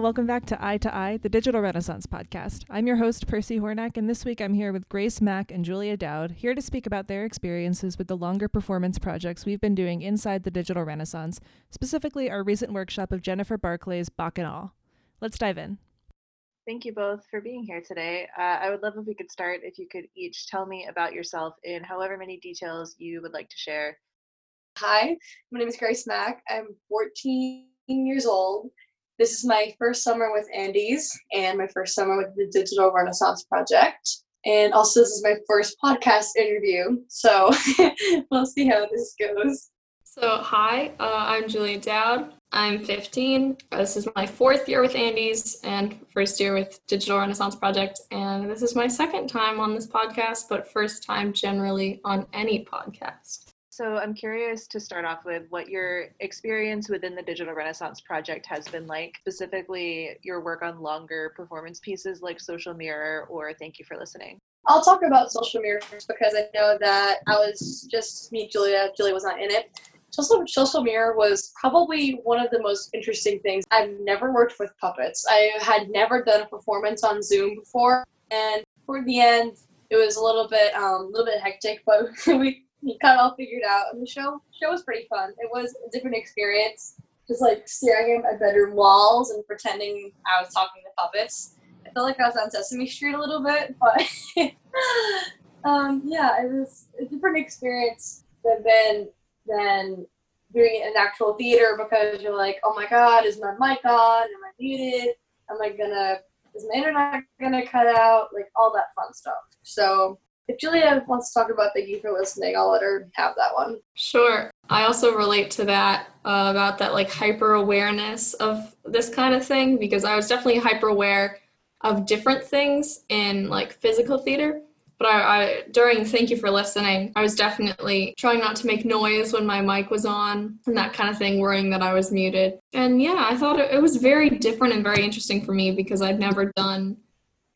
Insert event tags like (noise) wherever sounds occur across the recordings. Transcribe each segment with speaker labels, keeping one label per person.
Speaker 1: Hello, welcome back to Eye to Eye, the Digital Renaissance podcast. I'm your host, Percy Hornack, and this week I'm here with Grace Mack and Julia Dowd, here to speak about their experiences with the longer performance projects we've been doing inside the Digital Renaissance, specifically our recent workshop of Jennifer Barclay's Bacchanal. Let's dive in.
Speaker 2: Thank you both for being here today. Uh, I would love if we could start if you could each tell me about yourself in however many details you would like to share.
Speaker 3: Hi, my name is Grace Mack. I'm 14 years old. This is my first summer with Andy's and my first summer with the Digital Renaissance Project. And also, this is my first podcast interview. So (laughs) we'll see how this goes.
Speaker 4: So, hi, uh, I'm Julia Dowd. I'm 15. This is my fourth year with Andy's and first year with Digital Renaissance Project. And this is my second time on this podcast, but first time generally on any podcast.
Speaker 2: So I'm curious to start off with what your experience within the Digital Renaissance Project has been like, specifically your work on longer performance pieces like Social Mirror or Thank You for Listening.
Speaker 3: I'll talk about Social Mirror because I know that I was just me, Julia. Julia was not in it. Social, Social Mirror was probably one of the most interesting things. I've never worked with puppets. I had never done a performance on Zoom before, and toward the end, it was a little bit, um, a little bit hectic, but (laughs) we we got all figured out, and the show show was pretty fun. It was a different experience, just like staring at my bedroom walls and pretending I was talking to puppets. I felt like I was on Sesame Street a little bit, but (laughs) um, yeah, it was a different experience than than doing it in actual theater because you're like, oh my god, is my mic on? Am I muted? Am I gonna? Is my internet gonna cut out? Like all that fun stuff. So if Julia wants to talk about thank you for listening, I'll let her have that one.
Speaker 4: Sure. I also relate to that uh, about that like hyper awareness of this kind of thing because I was definitely hyper aware of different things in like physical theater. But I, I during thank you for listening, I was definitely trying not to make noise when my mic was on and that kind of thing, worrying that I was muted. And yeah, I thought it, it was very different and very interesting for me because I'd never done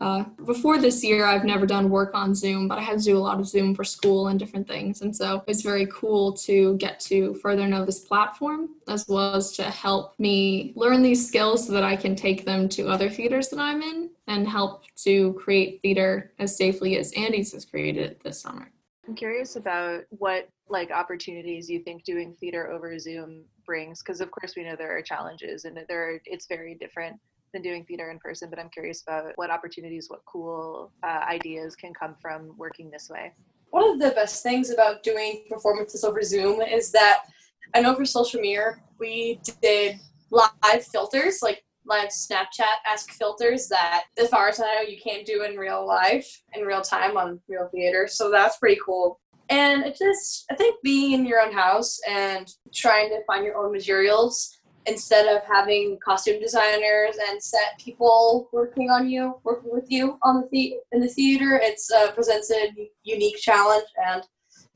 Speaker 4: uh, before this year, I've never done work on Zoom, but I had to do a lot of Zoom for school and different things. And so it's very cool to get to further know this platform as well as to help me learn these skills so that I can take them to other theaters that I'm in and help to create theater as safely as Andy's has created it this summer.
Speaker 2: I'm curious about what like opportunities you think doing theater over Zoom brings because of course we know there are challenges and there are, it's very different than doing theater in person, but I'm curious about what opportunities, what cool uh, ideas can come from working this way.
Speaker 3: One of the best things about doing performances over Zoom is that I know for Social Mirror, we did live filters, like live Snapchat ask filters that, as far as I know, you can't do in real life, in real time on real theater. So that's pretty cool. And it just, I think being in your own house and trying to find your own materials instead of having costume designers and set people working on you, working with you on the, the- in the theater, it's uh, presents a unique challenge, and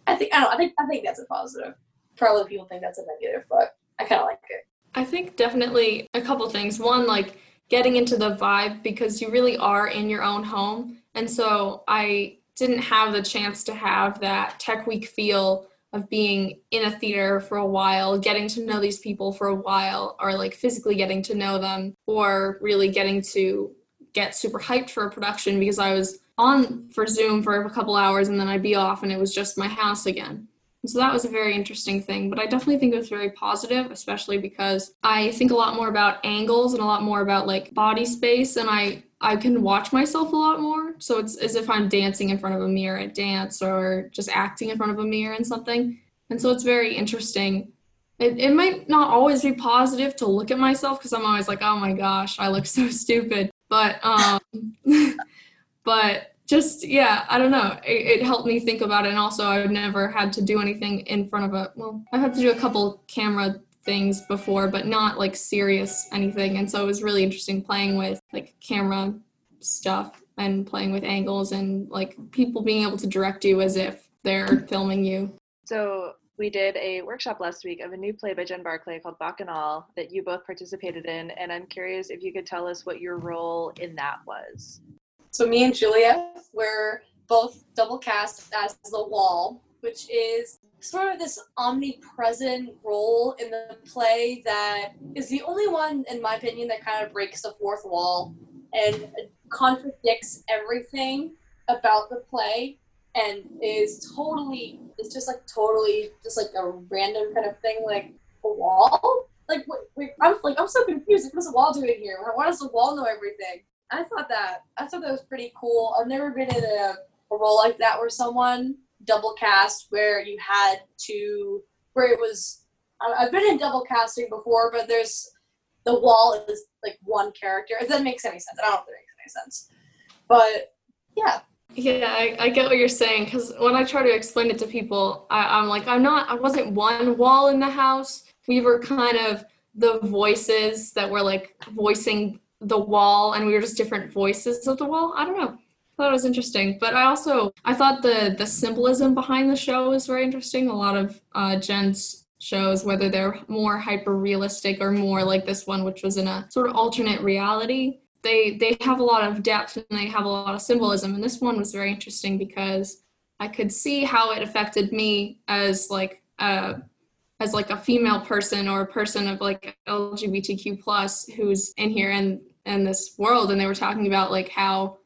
Speaker 3: I think I don't. I think I think that's a positive. Probably people think that's a negative, but I kind of like it.
Speaker 4: I think definitely a couple things. One, like getting into the vibe because you really are in your own home, and so I didn't have the chance to have that tech week feel of being in a theater for a while, getting to know these people for a while, or like physically getting to know them, or really getting to get super hyped for a production because I was on for Zoom for a couple hours and then I'd be off and it was just my house again. So that was a very interesting thing, but I definitely think it was very positive, especially because I think a lot more about angles and a lot more about like body space and I I can watch myself a lot more. So it's as if I'm dancing in front of a mirror at dance or just acting in front of a mirror and something. And so it's very interesting. It, it might not always be positive to look at myself because I'm always like, oh my gosh, I look (laughs) so stupid. But um (laughs) but just yeah, I don't know. It, it helped me think about it. And also I've never had to do anything in front of a well, I've had to do a couple camera things before, but not like serious anything. And so it was really interesting playing with like camera stuff and playing with angles and like people being able to direct you as if they're filming you.
Speaker 2: So we did a workshop last week of a new play by Jen Barclay called Bacchanal that you both participated in, and I'm curious if you could tell us what your role in that was.
Speaker 3: So me and Julia were both double cast as the wall, which is sort of this omnipresent role in the play that is the only one, in my opinion, that kind of breaks the fourth wall and contradicts everything about the play and is totally it's just like totally just like a random kind of thing like a wall. Like wait, wait, i'm like i'm so confused. Like, what's the wall doing here? Why does the wall know everything i thought that i thought that was pretty cool. I've never been in a, a role like that where someone double cast where you had to where it was i've been in double casting before but there's the wall is like one character. If that makes any sense. I don't know if that makes any sense. But yeah.
Speaker 4: Yeah, I, I get what you're saying because when I try to explain it to people, I, I'm like, I'm not, I wasn't one wall in the house. We were kind of the voices that were like voicing the wall, and we were just different voices of the wall. I don't know. I thought it was interesting, but I also I thought the the symbolism behind the show was very interesting. A lot of uh, Jen's shows, whether they're more hyper realistic or more like this one, which was in a sort of alternate reality, they they have a lot of depth and they have a lot of symbolism and this one was very interesting because i could see how it affected me as like a as like a female person or a person of like lgbtq plus who's in here and in this world and they were talking about like how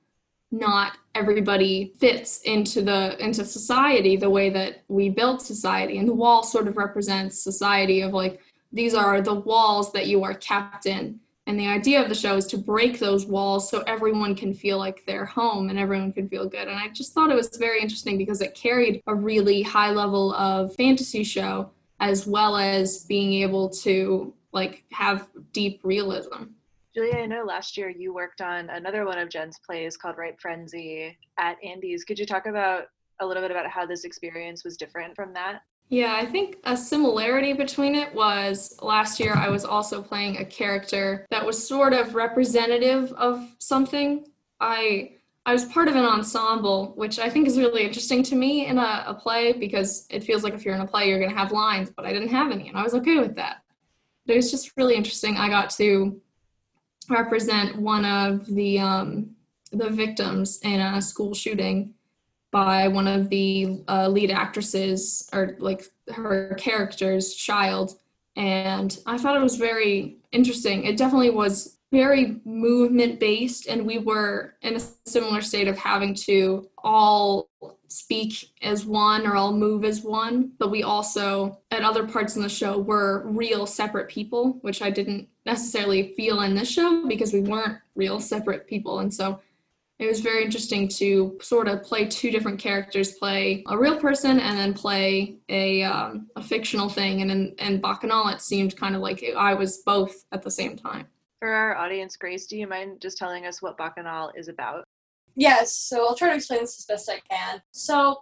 Speaker 4: not everybody fits into the into society the way that we build society and the wall sort of represents society of like these are the walls that you are kept in and the idea of the show is to break those walls so everyone can feel like they're home and everyone can feel good. And I just thought it was very interesting because it carried a really high level of fantasy show as well as being able to like have deep realism.
Speaker 2: Julia, I know last year you worked on another one of Jen's plays called Ripe Frenzy at Andy's. Could you talk about a little bit about how this experience was different from that?
Speaker 4: Yeah, I think a similarity between it was last year I was also playing a character that was sort of representative of something. I I was part of an ensemble, which I think is really interesting to me in a, a play because it feels like if you're in a play, you're going to have lines, but I didn't have any, and I was okay with that. But it was just really interesting. I got to represent one of the um, the victims in a school shooting by one of the uh, lead actresses or like her character's child. And i thought it was very interesting. It definitely was very movement based and we were in a similar state of having to all speak as one or all move as one but we also at other parts in the show were real separate people which i didn't necessarily feel in this show because we weren't real separate people and so it was very interesting to sort of play two different characters, play a real person and then play a um, a fictional thing. And in, in Bacchanal, it seemed kind of like I was both at the same time.
Speaker 2: For our audience, Grace, do you mind just telling us what Bacchanal is about?
Speaker 3: Yes, so I'll try to explain this as best I can. So,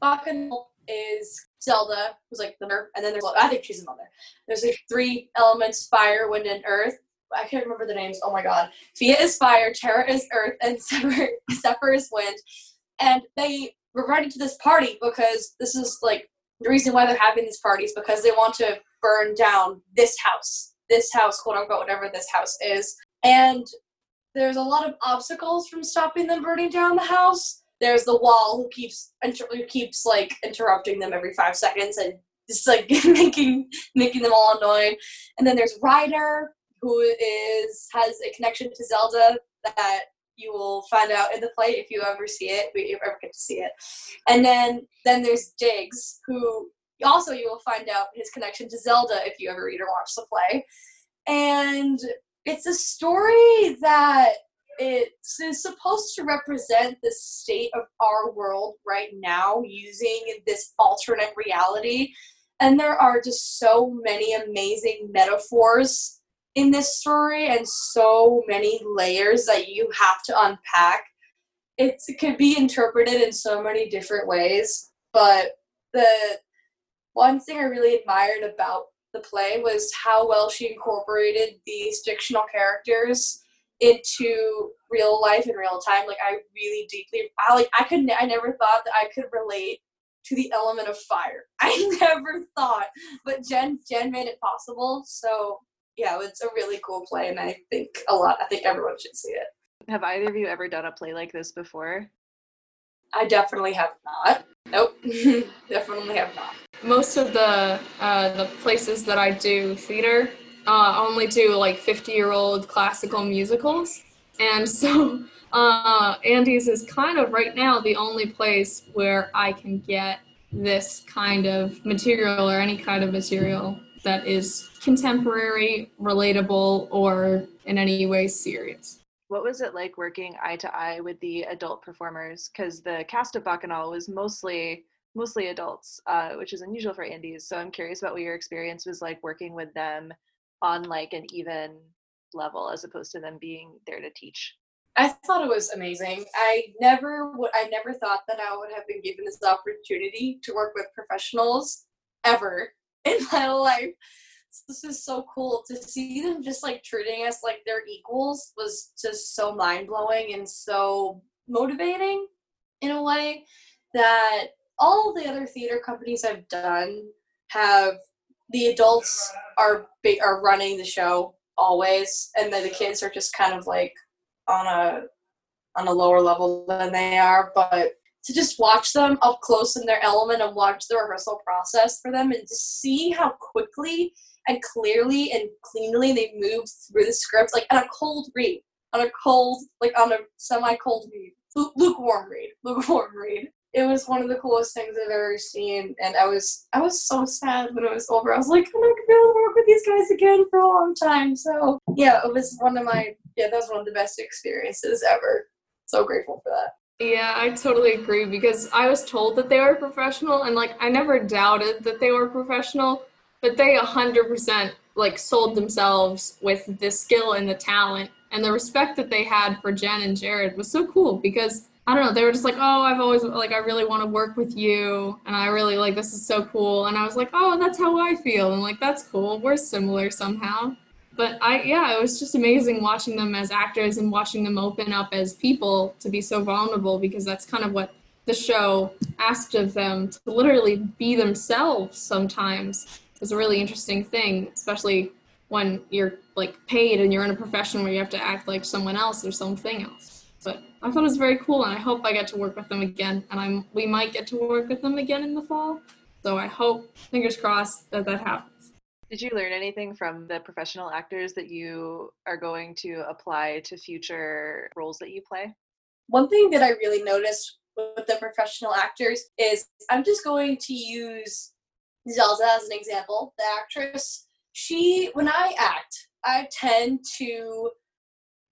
Speaker 3: Bacchanal is Zelda, who's like the mother, and then there's I think she's the mother. There's like three elements: fire, wind, and earth. I can't remember the names. Oh my god. Fia is fire, Terra is earth, and (laughs) Zephyr, is wind. And they were invited to this party because this is like the reason why they're having these parties because they want to burn down this house, this house, quote unquote, whatever this house is. And there's a lot of obstacles from stopping them burning down the house. There's the wall who keeps inter- who keeps like interrupting them every five seconds and just like (laughs) making making them all annoying. And then there's Ryder, who is has a connection to Zelda that you will find out in the play if you ever see it, if you ever get to see it. And then then there's Diggs, who also you will find out his connection to Zelda if you ever read or watch the play. And it's a story that it is supposed to represent the state of our world right now using this alternate reality. And there are just so many amazing metaphors in this story and so many layers that you have to unpack. It's, it could be interpreted in so many different ways, but the one thing I really admired about the play was how well she incorporated these fictional characters into real life in real time. Like I really deeply, I like I could, I never thought that I could relate to the element of fire. (laughs) I never thought, but Jen, Jen made it possible. So yeah, it's a really cool play, and I think a lot. I think everyone should see it.
Speaker 2: Have either of you ever done a play like this before?
Speaker 3: I definitely have not. Nope, (laughs) definitely have not.
Speaker 4: Most of the uh, the places that I do theater uh, only do like 50 year old classical musicals, and so (laughs) uh, Andy's is kind of right now the only place where I can get this kind of material or any kind of material that is contemporary, relatable, or in any way serious.
Speaker 2: What was it like working eye to eye with the adult performers? Because the cast of Bacchanal was mostly mostly adults, uh, which is unusual for Andy's. So I'm curious about what your experience was like working with them on like an even level as opposed to them being there to teach.
Speaker 3: I thought it was amazing. I never would I never thought that I would have been given this opportunity to work with professionals ever (laughs) in my life. This is so cool to see them just like treating us like they're equals was just so mind blowing and so motivating in a way that all the other theater companies I've done have the adults are are running the show always, and then the kids are just kind of like on a on a lower level than they are. But to just watch them up close in their element and watch the rehearsal process for them, and to see how quickly and clearly and cleanly they move through the script, like on a cold read, on a cold, like on a semi-cold read, lukewarm read, lukewarm read it was one of the coolest things I've ever seen, and I was I was so sad when it was over. I was like, I'm not gonna be able to work with these guys again for a long time. So yeah, it was one of my yeah, that was one of the best experiences ever. So grateful for that.
Speaker 4: Yeah, I totally agree because I was told that they were professional, and like I never doubted that they were professional, but they a hundred percent like sold themselves with the skill and the talent and the respect that they had for Jen and Jared was so cool because I don't know, they were just like, oh, I've always, like, I really want to work with you. And I really, like, this is so cool. And I was like, oh, that's how I feel. And, like, that's cool. We're similar somehow. But I, yeah, it was just amazing watching them as actors and watching them open up as people to be so vulnerable because that's kind of what the show asked of them to literally be themselves sometimes is a really interesting thing, especially when you're, like, paid and you're in a profession where you have to act like someone else or something else. But I thought it was very cool, and I hope I get to work with them again. And I'm we might get to work with them again in the fall. So I hope, fingers crossed, that that happens.
Speaker 2: Did you learn anything from the professional actors that you are going to apply to future roles that you play?
Speaker 3: One thing that I really noticed with the professional actors is I'm just going to use Zelda as an example, the actress. She, when I act, I tend to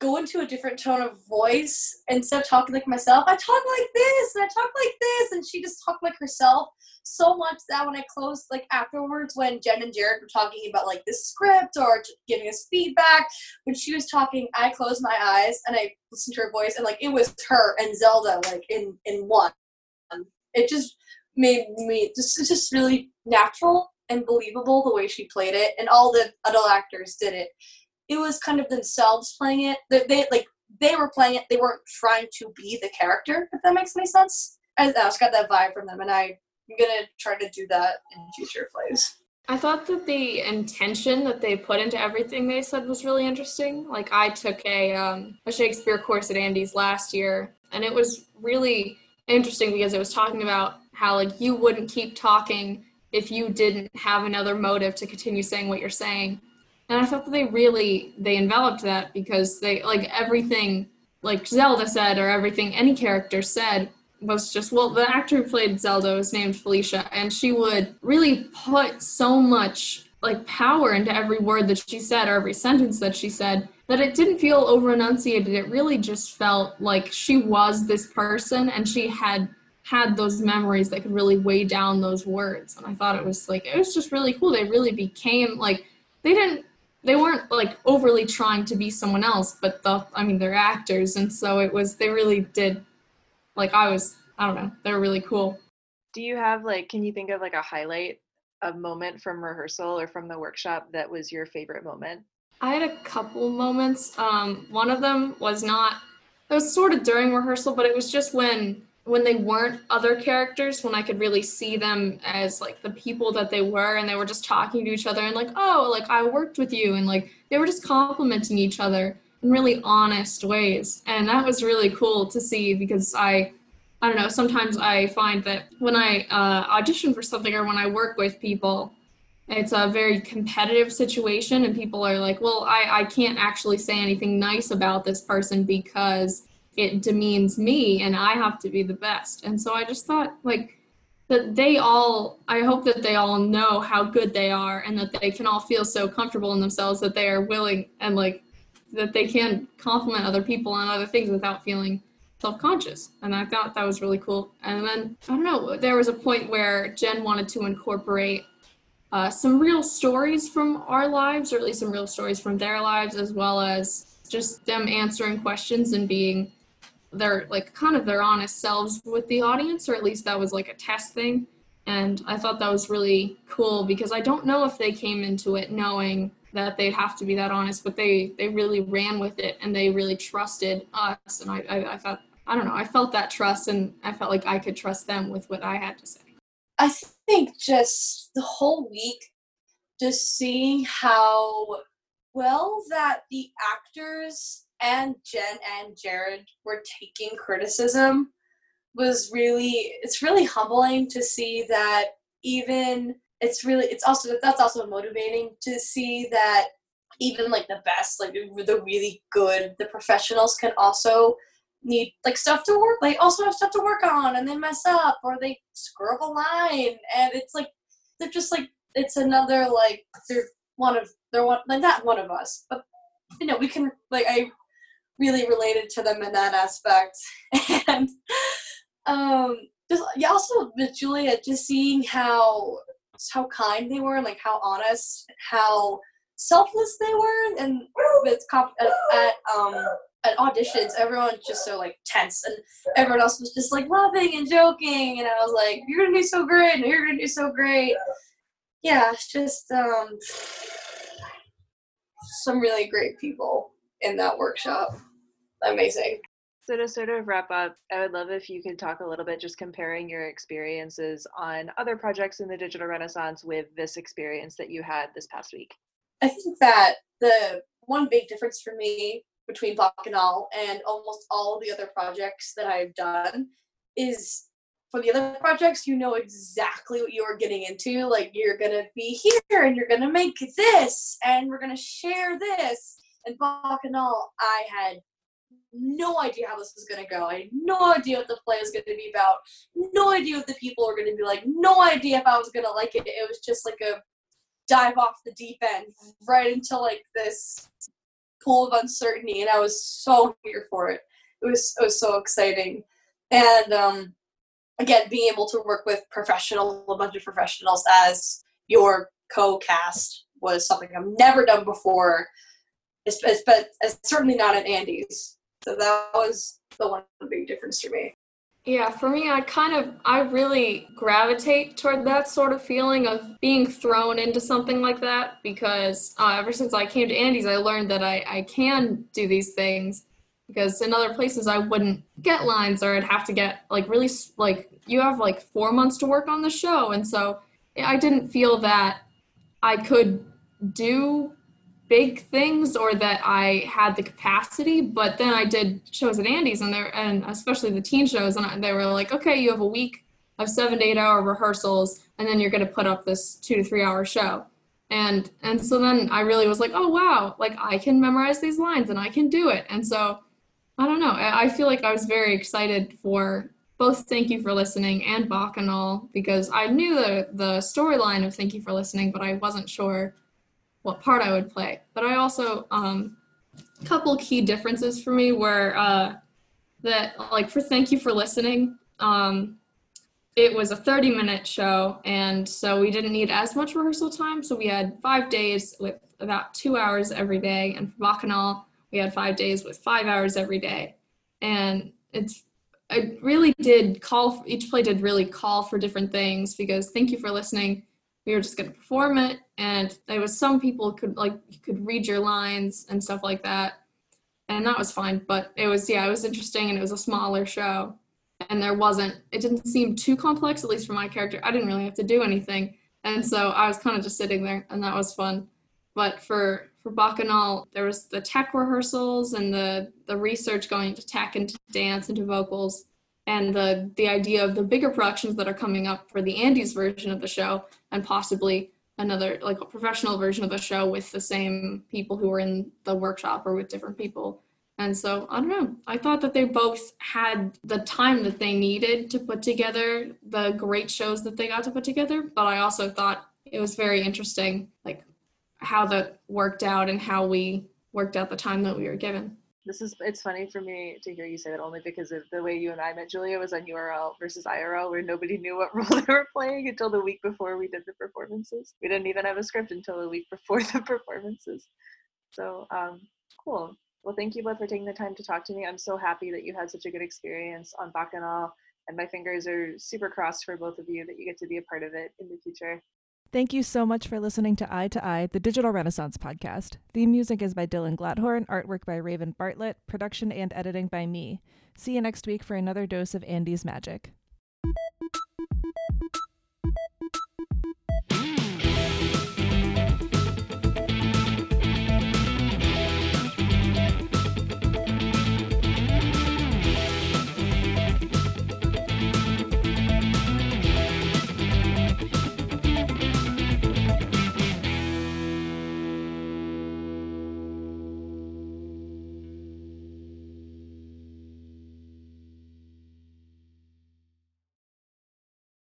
Speaker 3: go into a different tone of voice instead of talking like myself. I talk like this and I talk like this, and she just talked like herself so much that when I closed, like afterwards, when Jen and Jared were talking about like the script or giving us feedback, when she was talking, I closed my eyes and I listened to her voice, and like it was her and Zelda like in in one. It just made me just just really natural and believable the way she played it, and all the adult actors did it it was kind of themselves playing it. They, they like they were playing it. They weren't trying to be the character. If that makes any sense. I, I just got that vibe from them, and I'm gonna try to do that in future plays.
Speaker 4: I thought that the intention that they put into everything they said was really interesting. Like I took a um, a Shakespeare course at Andy's last year, and it was really interesting because it was talking about how like you wouldn't keep talking if you didn't have another motive to continue saying what you're saying and I thought that they really they enveloped that because they like everything like Zelda said or everything any character said was just well the actor who played Zelda was named Felicia and she would really put so much like power into every word that she said or every sentence that she said that it didn't feel over enunciated it really just felt like she was this person and she had had those memories that could really weigh down those words. And i thought it was like it was just really cool. They really became like they didn't they weren't like overly trying to be someone else, but the I mean they're actors, and so it was they really did like I was I don't know they're really cool.
Speaker 2: Do you have like can you think of like a highlight a moment from rehearsal or from the workshop that was your favorite moment?
Speaker 4: I had a couple moments. Um, one of them was not. It was sort of during rehearsal, but it was just when when they weren't other characters when i could really see them as like the people that they were and they were just talking to each other and like oh like i worked with you and like they were just complimenting each other in really honest ways. And that was really cool to see because i I don't know, sometimes I find that when I uh, audition for something or when I work with people, it's a very competitive situation and people are like, well, I, I can't actually say anything nice about this person because it demeans me and I have to be the best. And so I just thought like that they all I hope that they all know how good they are and that they can all feel so comfortable in themselves that they are willing and like that they can compliment other people on other things without feeling self-conscious and i thought that was really cool and then i don't know there was a point where jen wanted to incorporate uh, some real stories from our lives or at least some real stories from their lives as well as just them answering questions and being their like kind of their honest selves with the audience or at least that was like a test thing and i thought that was really cool because i don't know if they came into it knowing that they'd have to be that honest but they they really ran with it and they really trusted us and i i, I thought I don't know. I felt that trust, and I felt like I could trust them with what I had to say.
Speaker 3: I think just the whole week, just seeing how well that the actors and Jen and Jared were taking criticism was really it's really humbling to see that even it's really it's also that's also motivating to see that even like the best like the really good the professionals can also need like stuff to work like also have stuff to work on and they mess up or they screw up a line and it's like they're just like it's another like they're one of they're one like not one of us but you know we can like i really related to them in that aspect (laughs) and um just yeah also with julia just seeing how how kind they were and like how honest how selfless they were and with comp- at, at um at auditions, everyone's just so like tense, and everyone else was just like laughing and joking, and I was like, "You're gonna do so great, and you're gonna do so great." Yeah, it's just um, some really great people in that workshop. Amazing.
Speaker 2: So to sort of wrap up, I would love if you could talk a little bit just comparing your experiences on other projects in the digital renaissance with this experience that you had this past week.
Speaker 3: I think that the one big difference for me between Bacchanal and almost all the other projects that I've done is for the other projects, you know exactly what you're getting into. Like you're gonna be here and you're gonna make this and we're gonna share this. And Bacchanal, I had no idea how this was gonna go. I had no idea what the play was gonna be about. No idea what the people were gonna be like. No idea if I was gonna like it. It was just like a dive off the deep end right into like this pool of uncertainty, and I was so here for it. It was it was so exciting, and um, again, being able to work with professionals, a bunch of professionals as your co-cast was something I've never done before. It's, it's, but it's certainly not at Andy's. So that was the one big difference for me.
Speaker 4: Yeah, for me, I kind of, I really gravitate toward that sort of feeling of being thrown into something like that because uh, ever since I came to Andy's, I learned that I, I can do these things because in other places I wouldn't get lines or I'd have to get like really, like, you have like four months to work on the show. And so I didn't feel that I could do big things or that I had the capacity. But then I did shows at Andy's and there and especially the teen shows and they were like, okay, you have a week of seven to eight hour rehearsals and then you're going to put up this two to three hour show. And and so then I really was like, oh wow, like I can memorize these lines and I can do it. And so I don't know. I, I feel like I was very excited for both Thank You for Listening and Bacchanal because I knew the the storyline of Thank You for Listening, but I wasn't sure what part I would play. But I also um, a couple key differences for me were uh, that like for thank you for listening. Um, it was a 30 minute show and so we didn't need as much rehearsal time so we had five days with about two hours every day and for bacchanal we had five days with five hours every day and it's it really did call each play did really call for different things because thank you for listening we were just going to perform it. And there was some people could like you could read your lines and stuff like that. And that was fine but it was yeah it was interesting and it was a smaller show. And there wasn't it didn't seem too complex at least for my character. I didn't really have to do anything. And so i was kind of just sitting there and that was fun. But for for bacchanal there was the tech rehearsals and the the research going into tech and to dance into vocals and the the idea of the bigger productions that are coming up for the Andy's version of the show and possibly another like a professional version of the show with the same people who were in the workshop or with different people. And so I don't know. I thought that they both had the time that they needed to put together the great shows that they got to put together, but I also thought it was very interesting like how that worked out and how we worked out the time that we were given.
Speaker 2: This is it's funny for me to hear you say that only because of the way you and I met Julia was on URL versus IRL where nobody (laughs) knew what role they were playing until the week before we did the performances. We didn't even have a script until the week before (laughs) the performances. So um, cool. Well, thank you both for taking the time to talk to me. I'm so happy that you had such a good experience on Bacchanal, and my fingers are super crossed for both of you that you get to be a part of it in the future.
Speaker 1: Thank you so much for listening to Eye to Eye, the Digital Renaissance podcast. Theme music is by Dylan Gladhorn, artwork by Raven Bartlett, production and editing by me. See you next week for another dose of Andy's magic.